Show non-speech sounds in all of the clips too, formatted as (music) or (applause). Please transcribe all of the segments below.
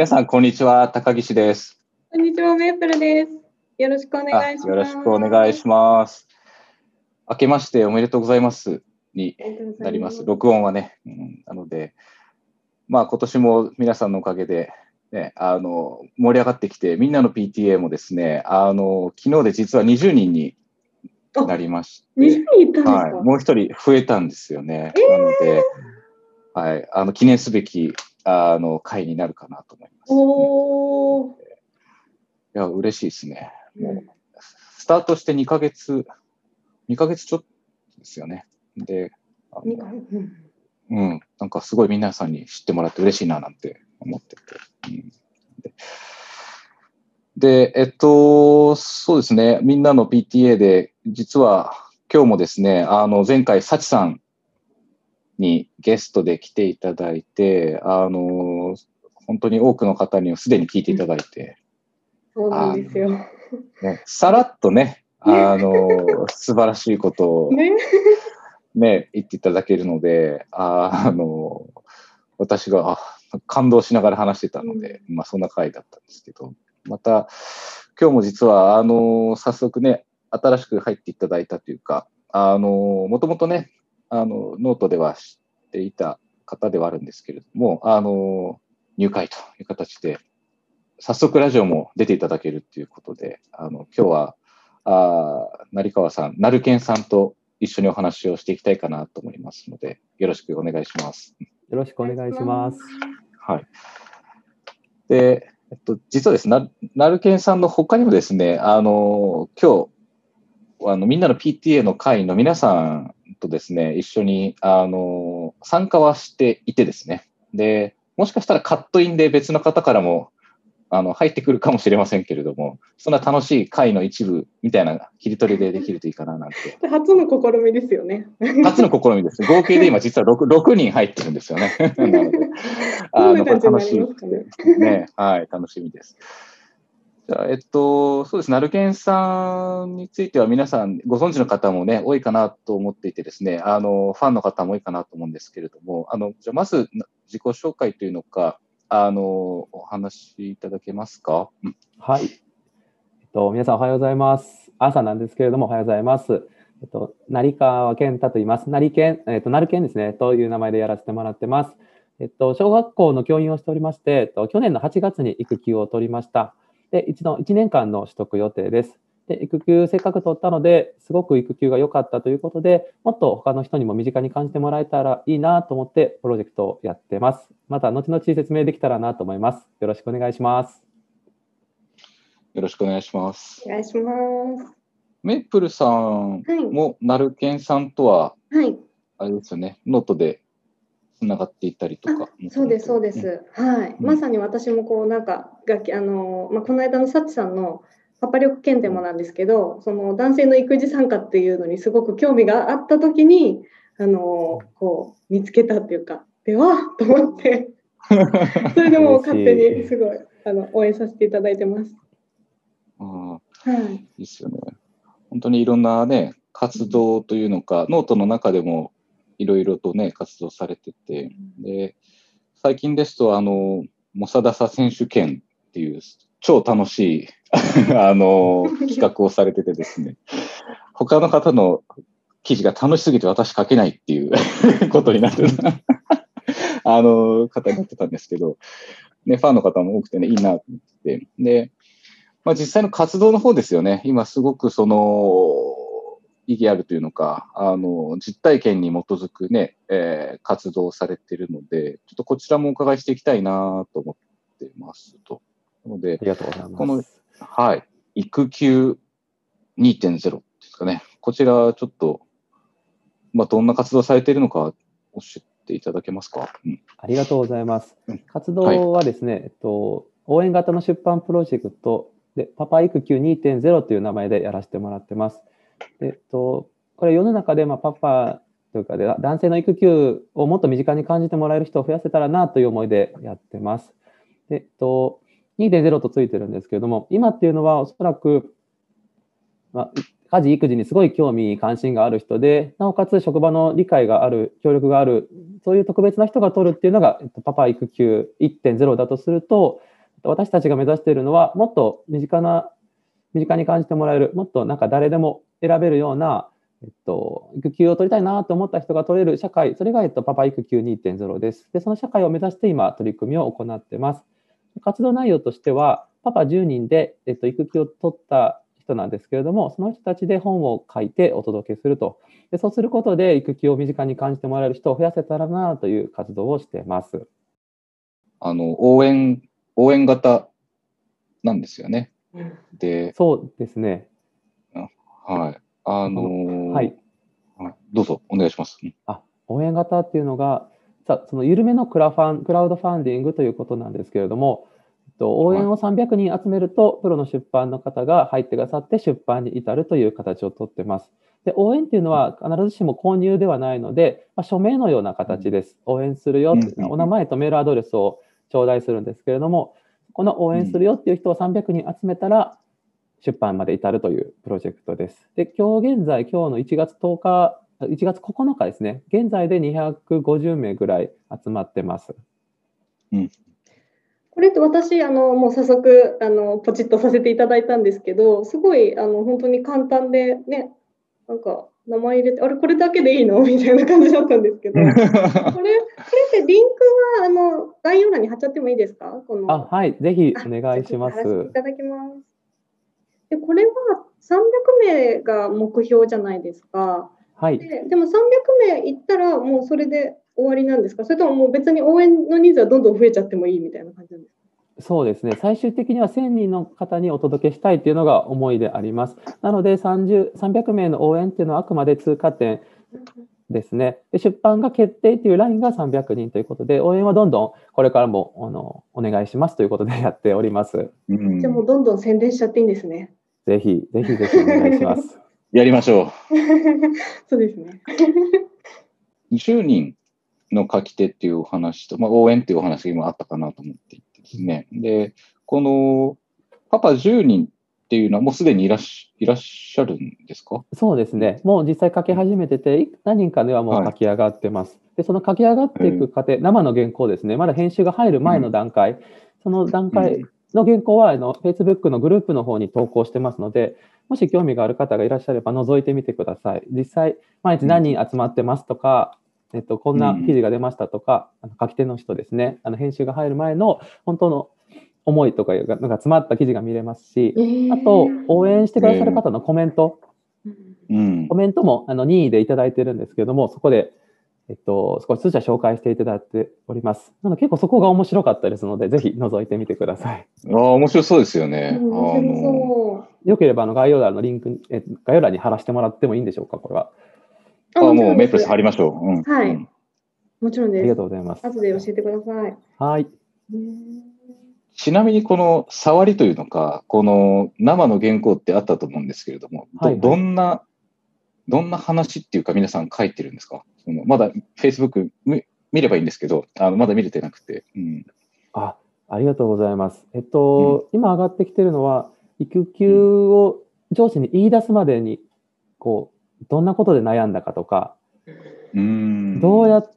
皆さん、こんにちは。高岸です。こんにちは、メープルです。よろしくお願いします。よろしくお願いします。明けましておめでとうございますになります。録音はね。うん、なので、まあ今年も皆さんのおかげで、ね、あの盛り上がってきて、みんなの PTA もですね、あの昨日で実は20人になりまして、20人いたんですか、はい、もう一人増えたんですよね。えー、なので、はい、あの記念すべきあの会になるかなと思います。おー。いや、嬉しいですね。もう、スタートして2ヶ月、2ヶ月ちょっとですよね。で、うん、なんかすごい皆さんに知ってもらって嬉しいななんて思ってて。うん、で、えっと、そうですね、みんなの PTA で、実は今日もですね、あの、前回、幸さんにゲストで来ていただいて、あの、本当に多くの方にすでに聞いていただいて、そうなんですよ。ね、さらっとね、あの、(laughs) 素晴らしいことをね、ね言っていただけるので、ああの、私が感動しながら話してたので、うん、まあそんな回だったんですけど、また、今日も実は、あの、早速ね、新しく入っていただいたというか、あの、もともとね、あの、ノートでは知っていた方ではあるんですけれども、あの、入会という形で、早速ラジオも出ていただけるっていうことで、あの、今日は、あ成川さん、成健さんと一緒にお話をしていきたいかなと思いますので、よろしくお願いします。よろしくお願いします。はい。で、えっと、実はですね、成健さんの他にもですね、あの、今日、あの、みんなの PTA の会の皆さんとですね、一緒に、あの、参加はしていてですね、で、もしかしたらカットインで別の方からもあの入ってくるかもしれませんけれども、そんな楽しい会の一部みたいな切り取りでできるといいかななんて。(laughs) 初の試みですよね。(laughs) 初の試みです。合計で今実は 6, 6人入ってるんですよね。(laughs) なので、あの楽しいね。ね。はい、楽しみです。じゃあ、えっと、そうですね、ナルケンさんについては皆さんご存知の方もね、多いかなと思っていてですね、あの、ファンの方も多いかなと思うんですけれども、あの、じゃあまず自己紹介というのか、あの、お話しいただけますか、はい。えっと、皆さんおはようございます。朝なんですけれども、おはようございます。えっと、成川健太と言います。成健、えっと、成健ですね、という名前でやらせてもらってます。えっと、小学校の教員をしておりまして、えっと、去年の8月に育休を取りました。で、一度1年間の取得予定です。で、育休せっかく取ったので、すごく育休が良かったということで、もっと他の人にも身近に感じてもらえたらいいなと思って、プロジェクトをやってます。また、後々説明できたらなと思います。よろしくお願いします。よろしくお願いします。お願いします。メイプルさんも、なるけんさんとは、はい。あれですよね、ノートでつながっていたりとか。そうです、そうです。うん、はい、うん。まさに私もこう、なんか、楽器、あの、まあ、この間のサチさんのパパ力検定もなんですけど、その男性の育児参加っていうのにすごく興味があった時に、あの、こう、見つけたっていうか、ではと思って、(laughs) それでも勝手にすごい、あの、応援させていただいてます。あはい。いいっすよね。本当にいろんなね、活動というのか、ノートの中でもいろいろとね、活動されてて、で、最近ですと、あの、モサダサ選手権っていう超楽しい (laughs) あの、企画をされててですね、(laughs) 他の方の記事が楽しすぎて私書けないっていう (laughs) ことになってた、あの、方になってたんですけど、ね、ファンの方も多くてね、いいなと思って、で、まあ、実際の活動の方ですよね、今すごくその、意義あるというのか、あの、実体験に基づくね、えー、活動をされているので、ちょっとこちらもお伺いしていきたいなと思ってますと。なので、ありがとうございます。この、はい、育休2.0ですかね。こちらちょっと、まあ、どんな活動されているのか教えていただけますか？うん、ありがとうございます。活動はですね、はい、えっと、応援型の出版プロジェクトで、パパ育休2.0という名前でやらせてもらってます。えっと、これ世の中で、まあ、パパというかで、男性の育休をもっと身近に感じてもらえる人を増やせたらなという思いでやってます。でえっと、2.0とついてるんですけれども、今っていうのはおそらく、まあ、家事、育児にすごい興味、関心がある人で、なおかつ職場の理解がある、協力がある、そういう特別な人が取るっていうのが、えっと、パパ育休1.0だとすると、私たちが目指しているのは、もっと身近な、身近に感じてもらえる、もっとなんか誰でも選べるような、えっと、育休を取りたいなと思った人が取れる社会、それが、えっと、パパ育休2.0です。で、その社会を目指して今、取り組みを行ってます。活動内容としては、パパ10人で、えっと、育休を取った人なんですけれども、その人たちで本を書いてお届けすると。でそうすることで、育休を身近に感じてもらえる人を増やせたらなという活動をしてます。あの応援応援型なんですよね。で、そうですね。はい。あのー、はい。どうぞ、お願いします。あ、応援型っていうのが、さその緩めのクラファンクラウドファンディングということなんですけれども、応援を300人集めると、プロの出版の方が入ってくださって出版に至るという形をとってます。で応援っていうのは必ずしも購入ではないので、まあ、署名のような形です。応援するよっていうのは、お名前とメールアドレスを頂戴するんですけれども、この応援するよっていう人を300人集めたら、出版まで至るというプロジェクトです。で、今日現在、今日の1月10日、1月9日ですね、現在で250名ぐらい集まってます。うん、これって私あのもう早速あのポチッとさせていただいたんですけどすごいあの本当に簡単でねなんか名前入れてあれこれだけでいいの？(laughs) みたいな感じだったんですけど。これこれってリンクはあの概要欄に貼っちゃってもいいですか？この。あはいぜひお願いします。いただきます。でこれは300名が目標じゃないですか。はい。ででも300名いったらもうそれで終わりなんですか？それとももう別に応援の人数はどんどん増えちゃってもいいみたいな感じなんですか？そうですね。最終的には1000人の方にお届けしたいというのが思いであります。なので30、300名の応援っていうのはあくまで通過点ですね。で出版が決定というラインが300人ということで、応援はどんどんこれからもあのお願いしますということでやっております。じゃあもうどんどん宣伝しちゃっていいんですね。ぜひ、ぜひぜひお願いします。(laughs) やりましょう。(laughs) そうですね。(laughs) 20人の書き手っていうお話と、まあ、応援っていうお話が今あったかなと思っていてですね。で、このパパ10人っていうのはもうすでにいらっしいらっしゃるんですか？そうですね。もう実際書き始めてて、何人かではもう書き上がってます。はい、で、その書き上がっていく過程、生の原稿ですね。まだ編集が入る前の段階、うん、その段階の原稿はあの Facebook のグループの方に投稿してますので、もし興味がある方がいらっしゃれば覗いてみてください。実際、毎日何人集まってますとか、えっと、こんな記事が出ましたとか、うん、書き手の人ですね、あの編集が入る前の本当の思いとかが詰まった記事が見れますし、えー、あと、応援してくださる方のコメント、えー、コメントもあの任意でいただいてるんですけども、そこで、えっと、少しずつ紹介していただいております。なので結構そこが面白かったですので、ぜひ覗いてみてください。ああ、面白そうですよね。あのよければあの概要欄のリンクえ、概要欄に貼らせてもらってもいいんでしょうか、これは。あもうメイプルス貼りましょう。うん、はい、もちろんです。ありがとうございます。後で教えてください。はい。ちなみにこの触りというのか、この生の原稿ってあったと思うんですけれども、はいはい、どんな、どんな話っていうか皆さん書いてるんですか？そのまだ Facebook 見ればいいんですけど、あのまだ見れてなくて。うん、あ、ありがとうございます。えっと、うん、今上がってきてるのは、育休を上司に言い出すまでに、こう、どんなことで悩んだかとか、うんどうやっ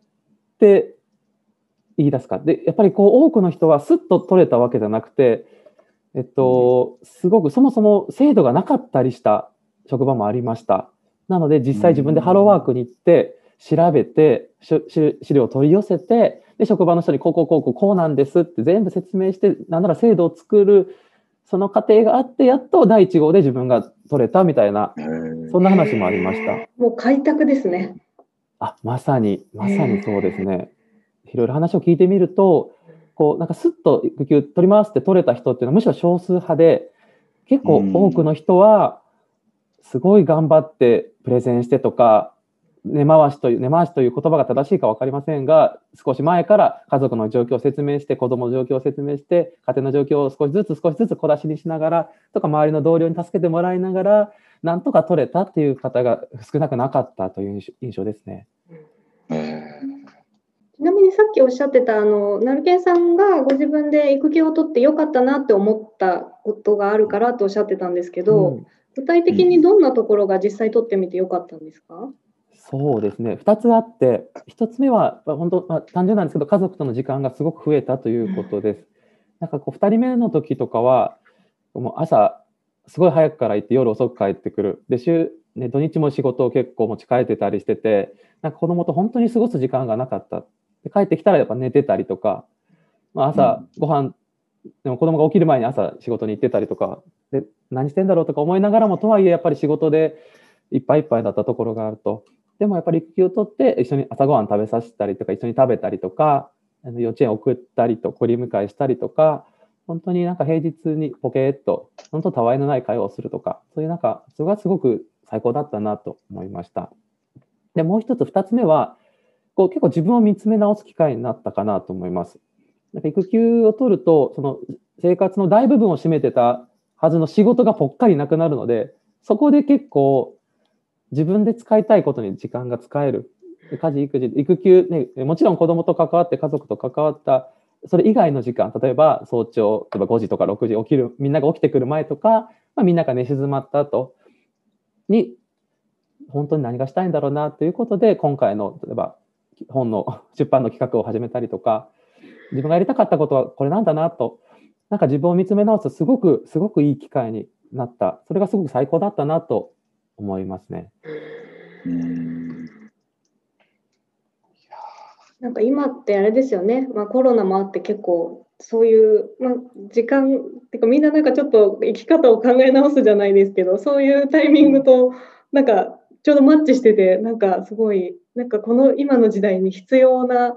て言い出すか。で、やっぱりこう多くの人はすっと取れたわけじゃなくて、えっと、すごくそもそも制度がなかったりした職場もありました。なので実際自分でハローワークに行って調べて資料を取り寄せてで職場の人にこうこうこうこうこうなんですって全部説明してなんなら制度を作るその過程があってやっと第1号で自分が取れたみたいなそんな話もありました。もう開拓ですね。あ、まさに、まさにそうですね。いろいろ話を聞いてみると、こう、なんかスッと育休取りますって取れた人っていうのはむしろ少数派で、結構多くの人は、すごい頑張ってプレゼンしてとか、根回しという、根回しという言葉が正しいか分かりませんが、少し前から家族の状況を説明して、子供の状況を説明して、家庭の状況を少しずつ少しずつ小出しにしながら、とか周りの同僚に助けてもらいながら、なんとか取れたっていう方が少なくなかったという印象ですね。ちなみにさっきおっしゃってたあのナルケンさんがご自分で育休を取ってよかったなって思ったことがあるからとおっしゃってたんですけど、うん、具体的にどんなところが実際取ってみてよかったんですか、そうですね。2つあって1つ目は本当、まあ、単純なんですけど家族との時間がすごく増えたということです。なんかこう2人目の時とかはもう朝すごい早くから行って夜遅く帰ってくる。で週、ね、土日も仕事を結構持ち帰ってたりしててなんか子供と本当に過ごす時間がなかった。で帰ってきたらやっぱ寝てたりとか、まあ、朝ご飯、でも子供が起きる前に朝仕事に行ってたりとかで何してんだろうとか思いながらもとはいえやっぱり仕事でいっぱいいっぱいだったところがあるとでもやっぱり育休を取って一緒に朝ごはん食べさせたりとか一緒に食べたりとか幼稚園送ったりと送り迎えしたりとか本当になんか平日にポケーっと本当たわいのない会話をするとかそういうなんかそれがすごく最高だったなと思いました。でもう一つ二つ目はこう結構自分を見つめ直す機会になったかなと思います。なんか育休を取るとその生活の大部分を占めてたはずの仕事がぽっかりなくなるのでそこで結構自分で使いたいことに時間が使える。家事、育児、育休、ね、もちろん子供と関わって家族と関わったそれ以外の時間、例えば早朝、例えば5時とか6時起きる、みんなが起きてくる前とか、まあ、みんなが寝静まった後に、本当に何がしたいんだろうなということで、今回の、例えば本の出版の企画を始めたりとか、自分がやりたかったことはこれなんだなと、なんか自分を見つめ直すすごく、すごくいい機会になった。それがすごく最高だったなと思いますね。うんなんか今ってあれですよね、まあ、コロナもあって結構そういう、まあ、時間っていうかみんななんかちょっと生き方を考え直すじゃないですけどそういうタイミングとなんかちょうどマッチしててなんかすごいなんかこの今の時代に必要な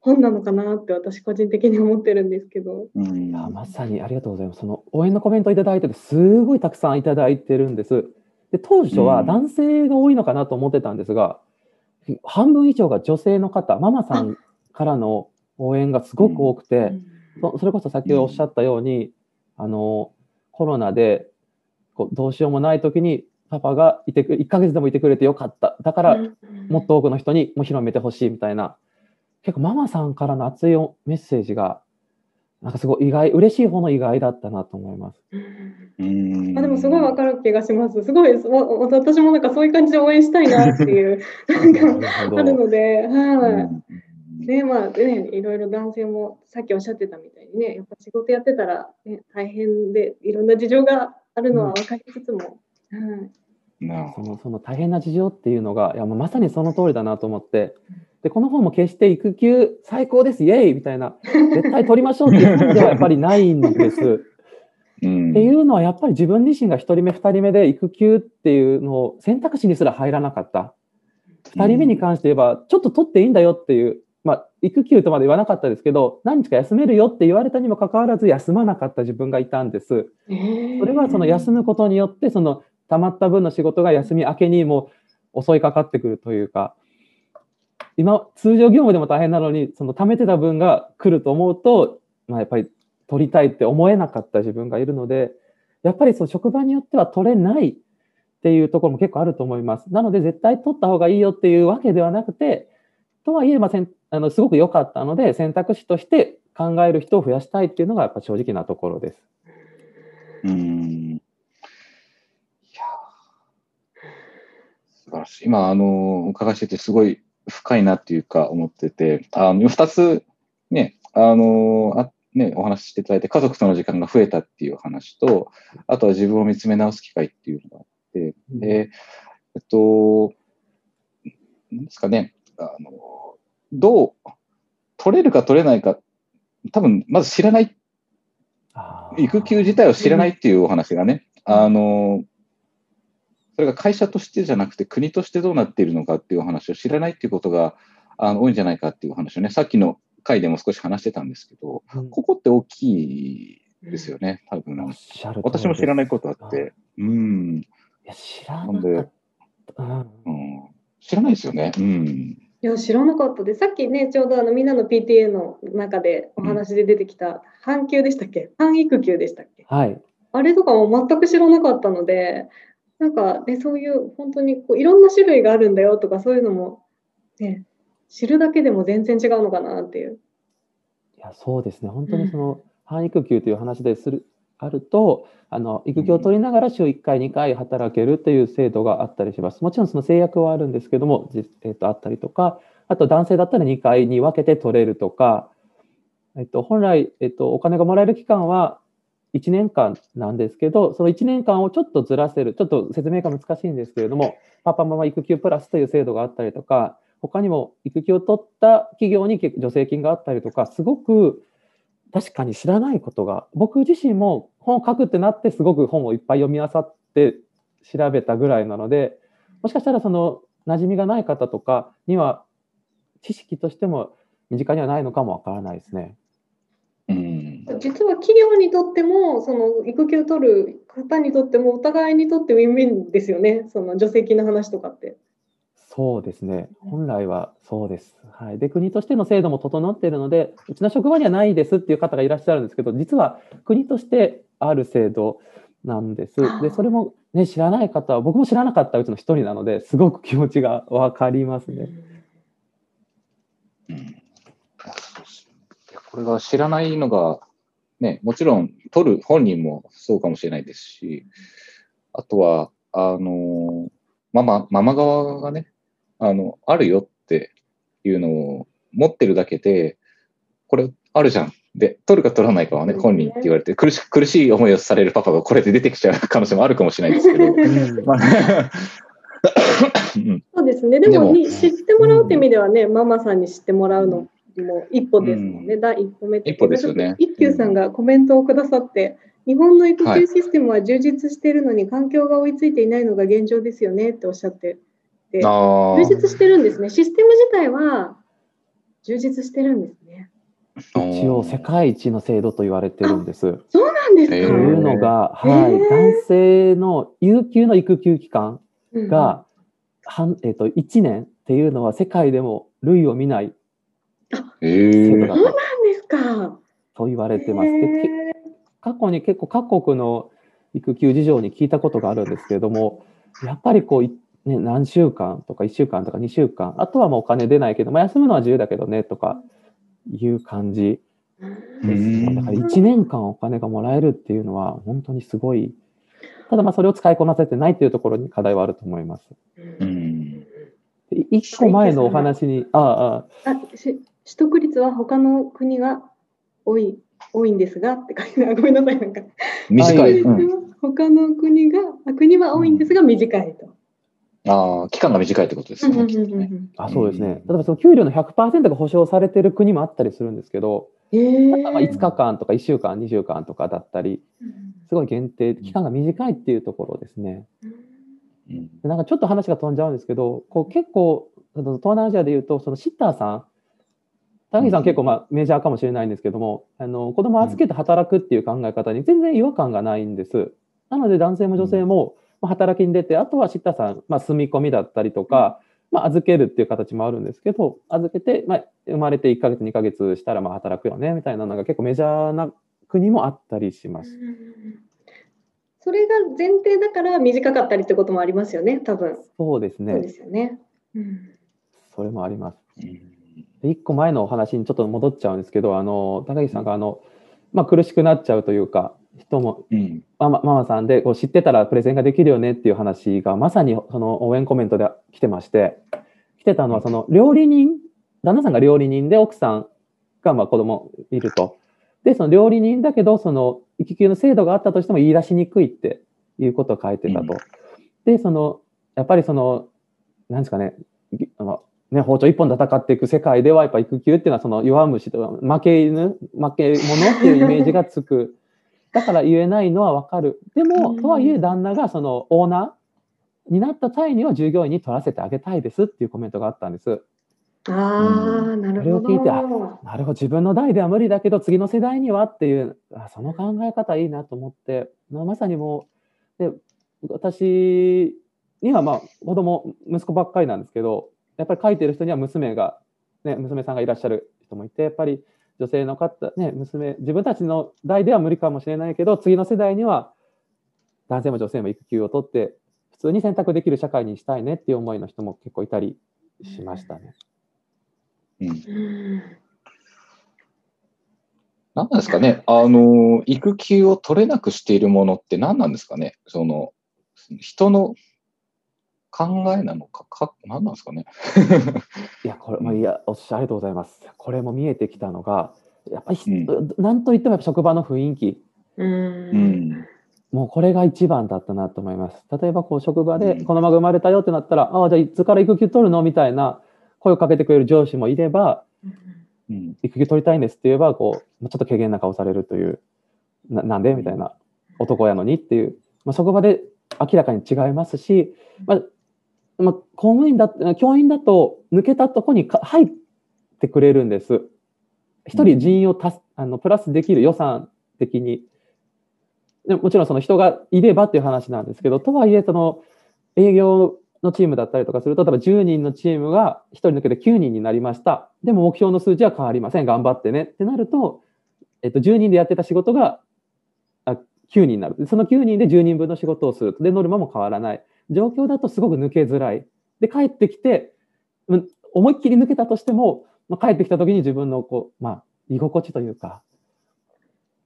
本なのかなって私個人的に思ってるんですけど。うん、まさにありがとうございます。その応援のコメントいただいててすごいたくさんいただいてるんです。で当初は男性が多いのかなと思ってたんですが、半分以上が女性の方、ママさんからの応援がすごく多くて、そそれこそ先ほどおっしゃったように、あのコロナでこうどうしようもない時にパパがいてく1ヶ月でもいてくれてよかった。だからもっと多くの人にも広めてほしいみたいな。結構ママさんからの熱いメッセージがなんかすごい意外嬉しい方の意外だったなと思います。あでもすごいわかる気がします。すごい私もなんかそういう感じで応援したいなっていう。(laughs) なんかあるので、はい。ねまあねいろいろ男性もさっきおっしゃってたみたいにねやっぱ仕事やってたら、ね、大変でいろんな事情があるのは分かりつつも、うん、はいそのその大変な事情っていうのがいやまさにその通りだなと思ってでこの本も決して育休最高ですイエーイみたいな。絶対取りましょうっていう (laughs) 本ではやっぱりないんです。うん、っていうのはやっぱり自分自身が1人目2人目で育休っていうのを選択肢にすら入らなかった。2人目に関して言えばちょっと取っていいんだよっていう、まあ、育休とまで言わなかったですけど何日か休めるよって言われたにもかかわらず休まなかった自分がいたんです。それはその休むことによってその溜まった分の仕事が休み明けにも襲いかかってくるというか今通常業務でも大変なのにその貯めてた分が来ると思うと、まあ、やっぱり取りたいって思えなかった自分がいるのでやっぱりその職場によっては取れないっていうところも結構あると思います。なので絶対取った方がいいよっていうわけではなくてとはいえ、まあ、せんあのすごく良かったので選択肢として考える人を増やしたいっていうのがやっぱ正直なところです。うん素晴らしい。今、あの、お伺いしてて、すごい深いなっていうか思ってて、あの、二つ、ね、あの、あね、お話ししていただいて、家族との時間が増えたっていう話と、あとは自分を見つめ直す機会っていうのがあって、で、えっと、なんですかね、あの、どう、取れるか取れないか、多分、まず知らない、育休自体を知らないっていうお話がね、あの、それが会社としてじゃなくて国としてどうなっているのかっていう話を知らないっていうことがあの多いんじゃないかっていう話をね、さっきの回でも少し話してたんですけど、うん、ここって大きいですよね、多分。私も知らないことあって。うん。いや、知らなかった。うん、知らないですよね。うん。いや知らなかったでさっきねちょうどあのみんなの PTA の中でお話で出てきた半休でしたっけ？半育休でしたっけ？はいあれとかも全く知らなかったのでなんか、ね、そういう本当にこういろんな種類があるんだよとかそういうのも、ね、知るだけでも全然違うのかなっていう。いやそうですね本当にその、半育休という話でするあるとあの育休を取りながら週1回2回働けるという制度があったりします。もちろんその制約はあるんですけども、えー、とあったりとかあと男性だったら2回に分けて取れるとかえっと、本来、えっと、お金がもらえる期間は1年間なんですけど、その1年間をちょっとずらせる、ちょっと説明が難しいんですけれども、パパママ育休プラスという制度があったりとか、他にも育休を取った企業に助成金があったりとか、すごく確かに知らないことが、僕自身も本を書くってなって、すごく本をいっぱい読み漁って調べたぐらいなので、もしかしたらその馴染みがない方とかには、知識としても身近にはないのかもわからないですね。うん、実は企業にとってもその育休取る方にとってもお互いにとってウィンウィンですよねその助成金の話とかって。そうですね本来はそうです。はい、で国としての制度も整っているのでうちの職場にはないですっていう方がいらっしゃるんですけど実は国としてある制度なんです。でそれも、ね、知らない方は僕も知らなかったうちの一人なのですごく気持ちが分かりますね。うんこれが知らないのが、ね、もちろん取る本人もそうかもしれないですし、あとは、あの、ママ、ママ側がね、あの、あるよっていうのを持ってるだけで、これあるじゃん。で、取るか取らないかはね、本人って言われて、苦し苦しい思いをされるパパがこれで出てきちゃう可能性もあるかもしれないですけど。(laughs) そうですね。でも知ってもらうって意味ではね、ママさんに知ってもらうのも一歩ですもんね、うん、第一歩目一歩ですよね。一休さんがコメントをくださって、日本の育休システムは充実しているのに、環境が追いついていないのが現状ですよねっておっしゃってで充実してるんですね。システム自体は充実してるんですね。一応世界一の制度と言われてるんです。そうなんですか？というのが、はい、男性の有給の育休期間が、うん、えっ、ー、と1年っていうのは世界でも類を見ない制度だと。そうなんですか。と言われてます。で過去に結構各国の育休事情に聞いたことがあるんですけれども、やっぱりこう、ね、何週間とか1週間とか2週間、あとはもうお金出ないけど、まあ、休むのは自由だけどねとかいう感じですね。だから1年間お金がもらえるっていうのは本当にすごい。ただまあそれを使いこなせてないっていうところに課題はあると思います。うん、1個前のお話に、ああ、あ取得率は他の国が多い多いんですがって書いて (laughs) ごめんなさいなんか。短い、うん、他の国が国は多いんですが短いと。ああ、期間が短いってことですね。あそうですね。例えばその給料の100%が保証されている国もあったりするんですけど、えー、まあ5日間とか1週間、2週間とかだったり、すごい限定、期間が短いっていうところですね。うん、なんかちょっと話が飛んじゃうんですけど、こう結構、東南アジアでいうと、そのシッターさん高木さん結構まあメジャーかもしれないんですけども、あの子供を預けて働くっていう考え方に全然違和感がないんです。なので男性も女性も働きに出て、あとはシッターさん、まあ、住み込みだったりとか、まあ、預けるっていう形もあるんですけど、預けて、まあ、生まれて1ヶ月、2ヶ月したらまあ働くよねみたいなのが結構メジャーな国もあったりします。それが前提だから短かったりってこともありますよね、多分。そうですね。そうですよね。うん、それもあります。うん1個前のお話にちょっと戻っちゃうんですけど、あの高木さんがあの、まあ、苦しくなっちゃうというか、人も、うん、ママママさんでこう知ってたらプレゼンができるよねっていう話がまさにその応援コメントで来てまして、来てたのはその料理人、旦那さんが料理人で奥さんがまあ子供いると。で、その料理人だけど、その育休の制度があったとしても言い出しにくいっていうことを書いてたと。うん、で、その、やっぱりその、なんですかね、ね、包丁一本で戦っていく世界ではやっぱ育休っていうのはその弱虫と負け犬負け者っていうイメージがつく。(laughs) だから言えないのは分かる。でもとはいえ旦那がそのオーナーになった際には従業員に取らせてあげたいですっていうコメントがあったんです。ああ、なるほど。それを聞いて、あなるほど、自分の代では無理だけど、次の世代にはっていう、あその考え方いいなと思って、まさにもう、で私にはまあ子供、息子ばっかりなんですけど、やっぱり書いてる人には娘が、ね、娘さんがいらっしゃる人もいて、やっぱり女性の方、ね、娘、自分たちの代では無理かもしれないけど、次の世代には男性も女性も育休を取って、普通に選択できる社会にしたいねっていう思いの人も結構いたりしましたね。うん。何なんですかね、あの、育休を取れなくしているものって何なんですかね、その、人の考えなのか、か何なんですかね。(laughs) いや、これ、まあ、いや、おっしゃありがとうございます。これも見えてきたのが、やっぱり、うん、なんといっても職場の雰囲気。うんもうこれが一番だったなと思います。例えばこう職場で子供が生まれたよってなったら、うん、ああ、じゃあいつから育休取るのみたいな声をかけてくれる上司もいれば、うん、育休取りたいんですって言えば、こう、ちょっと軽減な顔されるという、ななんで？みたいな、男やのにっていう、まあ、職場で明らかに違いますし、まあ、まあ、公務員だ、教員だと抜けたとこに入ってくれるんです。一人人員をたあのプラスできる予算的に。でもちろんその人がいればっていう話なんですけど、とはいえ、その営業のチームだったりとかすると、例えば10人のチームが1人抜けて9人になりました。でも目標の数字は変わりません。頑張ってねってなると、えっと、10人でやってた仕事があ9人になる。その9人で10人分の仕事をする。で、ノルマも変わらない。状況だとすごく抜けづらい。で、帰ってきて、思いっきり抜けたとしても、まあ、帰ってきた時に自分のこう、まあ、居心地というか、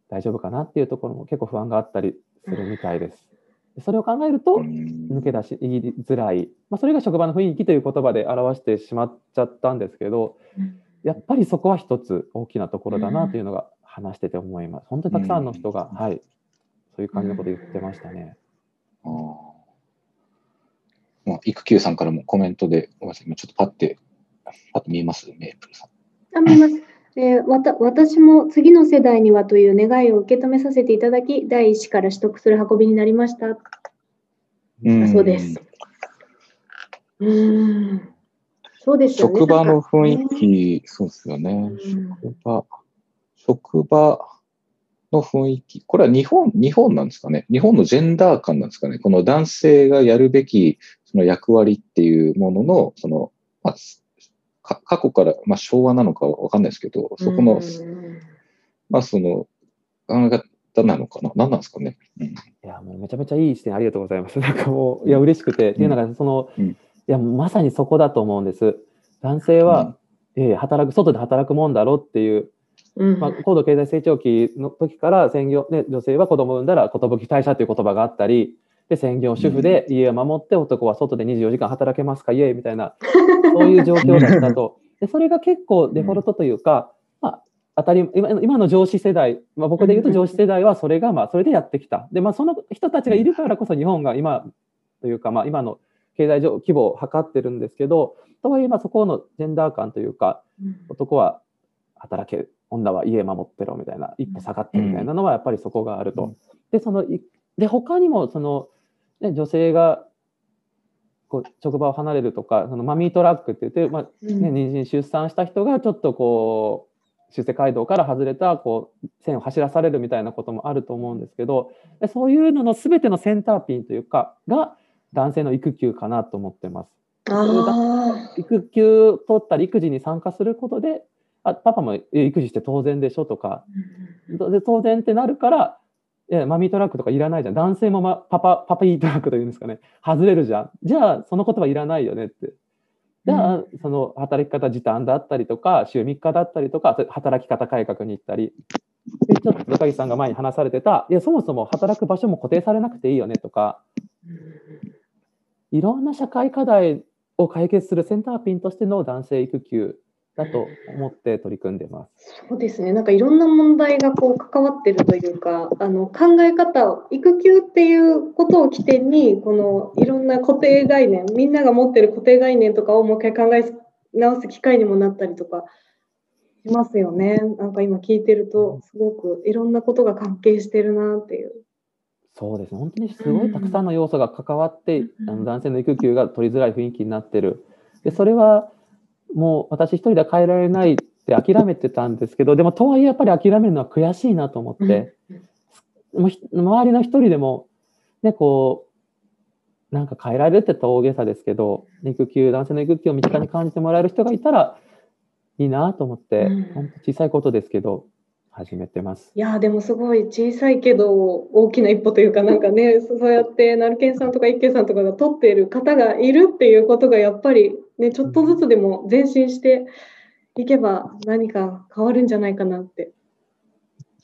大丈夫かなっていうところも結構不安があったりするみたいです。それを考えると、抜け出しづらい、まあ、それが職場の雰囲気という言葉で表してしまっちゃったんですけど、やっぱりそこは一つ大きなところだなというのが話してて思います。本当にたくさんの人が、はい、そういう感じのこと言ってましたね。あまあ、育休さんからもコメントで、ごめんなさい、今ちょっとパッて、パッと見えます？メープルさん。あ、見えます。えー、わた私も次の世代にはという願いを受け止めさせていただき、第一子から取得する運びになりました。うそうです。うん。そうですよね。職場の雰囲気、そうですよね。職場、職場の雰囲気。これは日本、日本なんですかね？日本のジェンダー感なんですかね？この男性がやるべきその役割っていうものの、その、まあ、過去から、まあ、昭和なのかわかんないですけど、そこの、まあ、その、考え方なのかな？何なんですかね？うん、いや、もうめちゃめちゃいい視点ありがとうございます。(laughs) なんかもう、いや、嬉しくて、うん、っていうのが、その、うん、いや、まさにそこだと思うんです。男性は、うん、えー、働く、外で働くもんだろうっていう、まあ、高度経済成長期の時から専業、ね、女性は子供を産んだら寿退社という言葉があったり、で専業主婦で家を守って男は外で24時間働けますか？イエーイみたいな (laughs) そういう状況だったと。でそれが結構デフォルトというか、まあ、当たり今今の上司世代、まあ、僕で言うと上司世代はそれがまあそれでやってきた。で、まあ、その人たちがいるからこそ日本が今というか、まあ、今の経済上規模を測ってるんですけど、とはいえまあそこのジェンダー感というか、男は働け、女は家守ってろみたいな、一歩下がってみたいなのはやっぱりそこがあると。で、そので他にもその、ね、女性がこう職場を離れるとかそのマミートラックって言って、まあね、妊娠出産した人がちょっとこう出世街道から外れたこう線を走らされるみたいなこともあると思うんですけどでそういうのの全てのセンターピンというかが男性の育休かなと思ってます。育休取ったり育児に参加することであパパも育児して当然でしょとかで当然ってなるからいや、マミートラックとかいらないじゃん。男性も、ま、パパ、パパイートラックというんですかね。外れるじゃん。じゃあ、その言葉いらないよねって。じゃあ、その働き方時短だったりとか、週3日だったりとか、働き方改革に行ったり。で、ちょっと高木さんが前に話されてた、いや、そもそも働く場所も固定されなくていいよねとか、いろんな社会課題を解決するセンターピンとしての男性育休だと思って取り組んでます。そうですね。なんかいろんな問題がこう関わってるというか、あの考え方、育休っていうことを起点に、このいろんな固定概念、みんなが持ってる固定概念とかをもう一回考え直す機会にもなったりとかしますよね。なんか今聞いてると、すごくいろんなことが関係してるなっていう。そうですね。本当にすごいたくさんの要素が関わって、うん、あの男性の育休が取りづらい雰囲気になってる。で、それはもう私一人では変えられないって諦めてたんですけど、でもとはいえやっぱり諦めるのは悔しいなと思って、うん、周りの一人でも、ね、こう、なんか変えられるって言ったら大げさですけど、育休、男性の育休を身近に感じてもらえる人がいたらいいなと思って、うん、本当小さいことですけど、始めてます。いやでもすごい小さいけど大きな一歩というかなんかねそうやってナルケンさんとか一慶さんとかが取っている方がいるっていうことがやっぱりねちょっとずつでも前進していけば何か変わるんじゃないかなって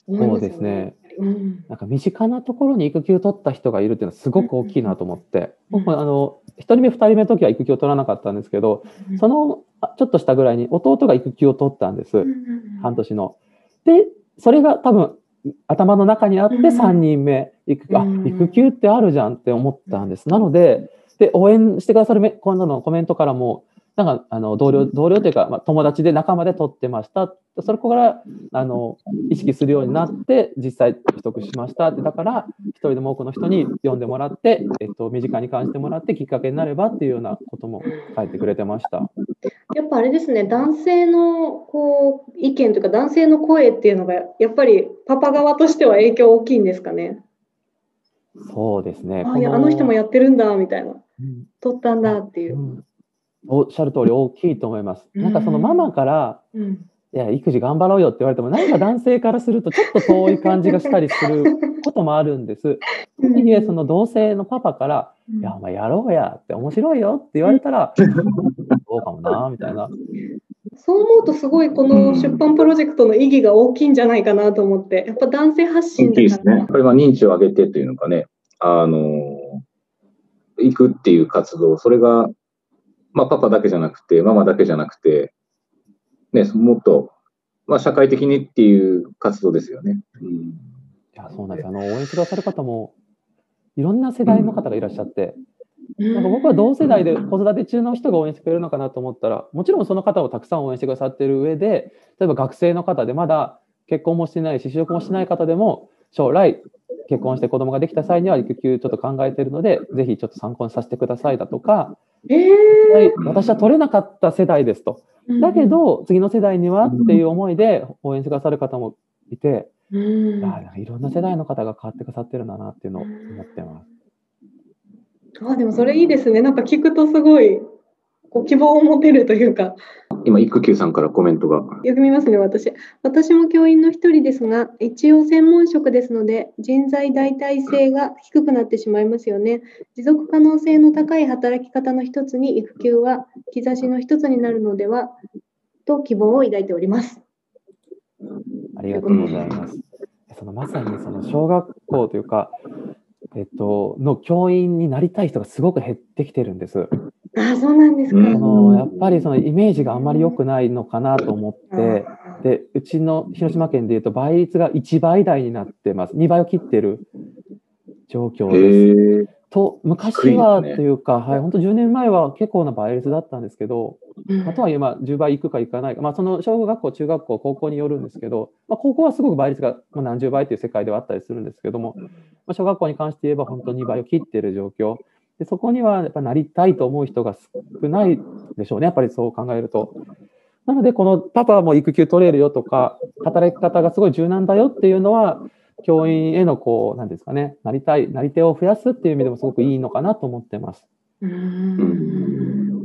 思います、ね、そうですね。うん、なんか身近なところに育休を取った人がいるっていうのはすごく大きいなと思って、うん、僕あの1人目2人目の時は育休を取らなかったんですけど、そのちょっとしたぐらいに弟が育休を取ったんです、半年の。で、それが多分頭の中にあって3人目、育休、あ、育休ってあるじゃんって思ったんです。なので、で、応援してくださる今度のコメントからも、なんか、あの、同僚、同僚というか、まあ、友達で仲間で取ってました。それこから、あの、意識するようになって、実際取得しましただから、一人でも多くの人に読んでもらって、えっと、身近に感じてもらって、きっかけになればっていうようなことも書いてくれてました。やっぱあれですね、男性のこう意見というか、男性の声っていうのが、やっぱりパパ側としては影響大きいんですかね？そうですね。あの人もやってるんだみたいな、うん、取ったんだっていう。うんおっしゃる通り大きいと思います。なんかそのママから、うん、いや育児頑張ろうよって言われてもなんか男性からするとちょっと遠い感じがしたりする (laughs) こともあるんです。特にその同性のパパから「いやお前やろうや」って面白いよって言われたら「どうかもな」みたいな。そう思うとすごいこの出版プロジェクトの意義が大きいんじゃないかなと思って、やっぱ男性発信だから。ね、これは認知を上げてというのかね、あの、行くっていう活動、それがまあ、パパだけじゃなくて、ママだけじゃなくて、ね、もっと、まあ、社会的にっていう活動ですよね。うん、いやそうなんですあの応援してくださる方も、いろんな世代の方がいらっしゃって、うん、なんか僕は同世代で子育て中の人が応援してくれるのかなと思ったら、もちろんその方をたくさん応援してくださっている上で、例えば学生の方でまだ結婚もしてないし、就職もしない方でも、将来結婚して子供ができた際には育休ちょっと考えているので、ぜひちょっと参考にさせてくださいだとか、えー、私は取れなかった世代ですと。だけど、次の世代にはっていう思いで応援してくださる方もいて、うん、いろんな世代の方が変わってくださってるんだなっていうのを思ってます。あでもそれいいですね。なんか聞くとすごいこう希望を持てるというか。今、育休さんからコメントが。よく見ますね、私。私も教員の一人ですが、一応専門職ですので、人材代替性が低くなってしまいますよね。持続可能性の高い働き方の一つに育休は兆しの一つになるのではと希望を抱いております。ありがとうございます。そのまさにその小学校というか、えっと、の教員になりたい人がすごく減ってきてるんです。あそうなんですか。そのやっぱりそのイメージがあんまり良くないのかなと思って、でうちの広島県でいうと倍率が1倍台になってます。2倍を切ってる状況です。と昔はというか、はい、本当10年前は結構な倍率だったんですけど、まあ、とはいえまあ10倍いくかいかないか、まあ、その小学校、中学校、高校によるんですけど、まあ、高校はすごく倍率が何十倍という世界ではあったりするんですけども、まあ、小学校に関して言えば本当に2倍を切っている状況。でそこにはやっぱなりたいと思う人が少ないでしょうね、やっぱりそう考えると。なので、このパパも育休取れるよとか、働き方がすごい柔軟だよっていうのは、教員へのこう、なんですかね、なりたい、なり手を増やすっていう意味でもすごくいいのかなと思ってます。うん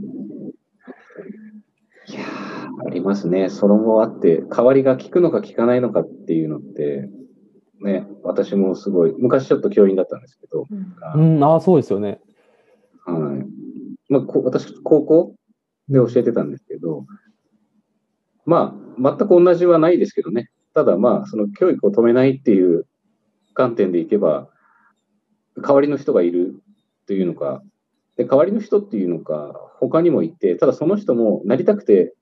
いやありますね。その後あって、代わりが効くのか効かないのかっていうのって、ね、私もすごい、昔ちょっと教員だったんですけど。うん、ああ、そうですよね。はい。まあ、こ私、高校で教えてたんですけど、まあ、全く同じはないですけどね。ただまあ、その教育を止めないっていう観点でいけば、代わりの人がいるというのか、で代わりの人っていうのか、他にもいて、ただその人もなりたくて、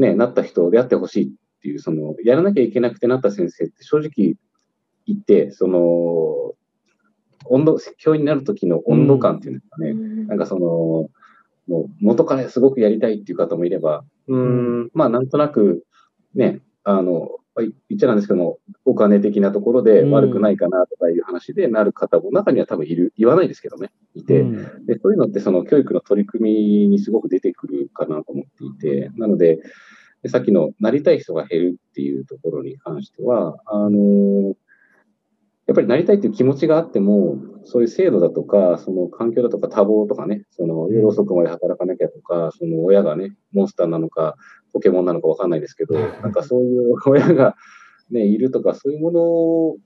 ね、なった人であってほしいっていう、その、やらなきゃいけなくてなった先生って正直言って、その、温度、教員になる時の温度感っていうんですかね、うん、なんかその、もう元からすごくやりたいっていう方もいれば、うん、まあなんとなく、ね、あの、言っちゃなんですけども、お金的なところで悪くないかなとかいう話でなる方も中には多分いる、言わないですけどね、いて、でそういうのってその教育の取り組みにすごく出てくるかなと思っていて、なので、さっきのなりたい人が減るっていうところに関しては、あのやっぱりなりたいという気持ちがあっても、そういう制度だとか、その環境だとか多忙とかね、その夜遅くまで働かなきゃとか、その親がね、モンスターなのか、ポケモンなのかわかんないですけど、なんかそういう親がね、いるとか、そういうものを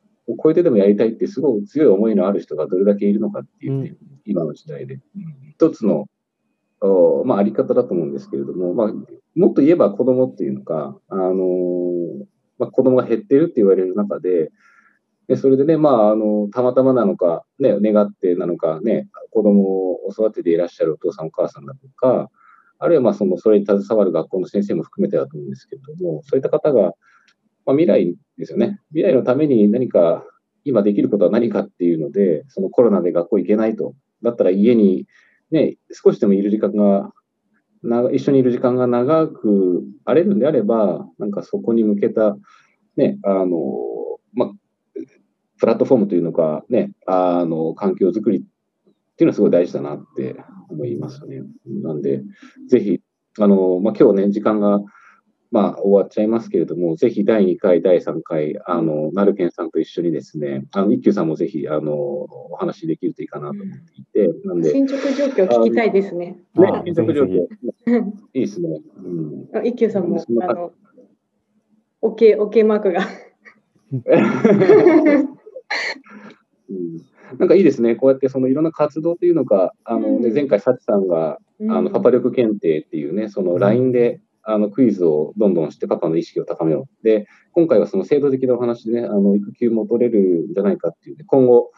超えてでもやりたいってすごい強い思いのある人がどれだけいるのかっていうね、うん、今の時代で。一つの、まあ、あり方だと思うんですけれども、まあ、もっと言えば子供っていうのか、あのまあ、子供が減ってるって言われる中で、でそれでね、まあ、あの、たまたまなのか、ね、願ってなのか、ね、子供を育てていらっしゃるお父さんお母さんだとか、あるいはまあその、それに携わる学校の先生も含めてだと思うんですけれども、そういった方が、まあ、未来ですよね。未来のために何か、今できることは何かっていうので、そのコロナで学校行けないと。だったら家にね、少しでもいる時間が、な一緒にいる時間が長くあれるんであれば、なんかそこに向けた、ね、あの、まあ、プラットフォームというのか、ね、あの、環境づくりっていうのはすごい大事だなって思いますね。なんで、ぜひ、あの、まあ、今日ね、時間がまあ、終わっちゃいますけれども、ぜひ第2回、第3回、あの、なるけんさんと一緒にですね、あの、一休さんもぜひ、あの、お話できるといいかなと思っていて、なんで。進捗状況聞きたいですね。ね、進捗状況。いいですね。うん。一休さんも、あの、OK、OK マークが。うんなんかいいですね。こうやってそのいろんな活動というのか、あの、ね、前回、サチさんが、あの、パパ力検定っていうね、その LINE で、あのクイズをどんどんしてパパの意識を高めよう。で、今回はその制度的なお話でね、あの育休も取れるんじゃないかっていう、ね、今後、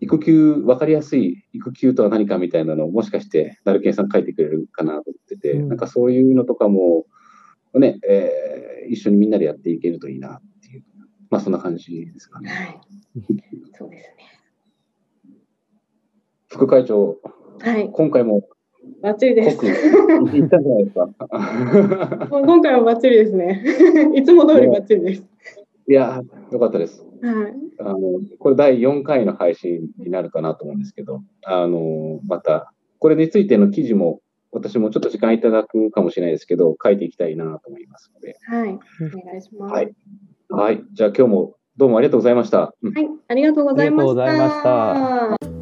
育休、分かりやすい育休とは何かみたいなのをもしかして、なるけんさん書いてくれるかなと思ってて、うん、なんかそういうのとかも、ね、えー、一緒にみんなでやっていけるといいなっていう、まあそんな感じですかね。はい。(laughs) そうですね。副会長、はい、今回もバッチリです。言ったじゃないですか。(laughs) 今回はバッチリですね。(laughs) いつも通りバッチリです。いや、よかったです。はい。あの、これ第4回の配信になるかなと思うんですけど、あの、また、これについての記事も、私もちょっと時間いただくかもしれないですけど、書いていきたいなと思いますので。はい。お願いします。はい。はい。じゃあ今日もどうもありがとうございました。はい。ありがとうございました。ありがとうございました。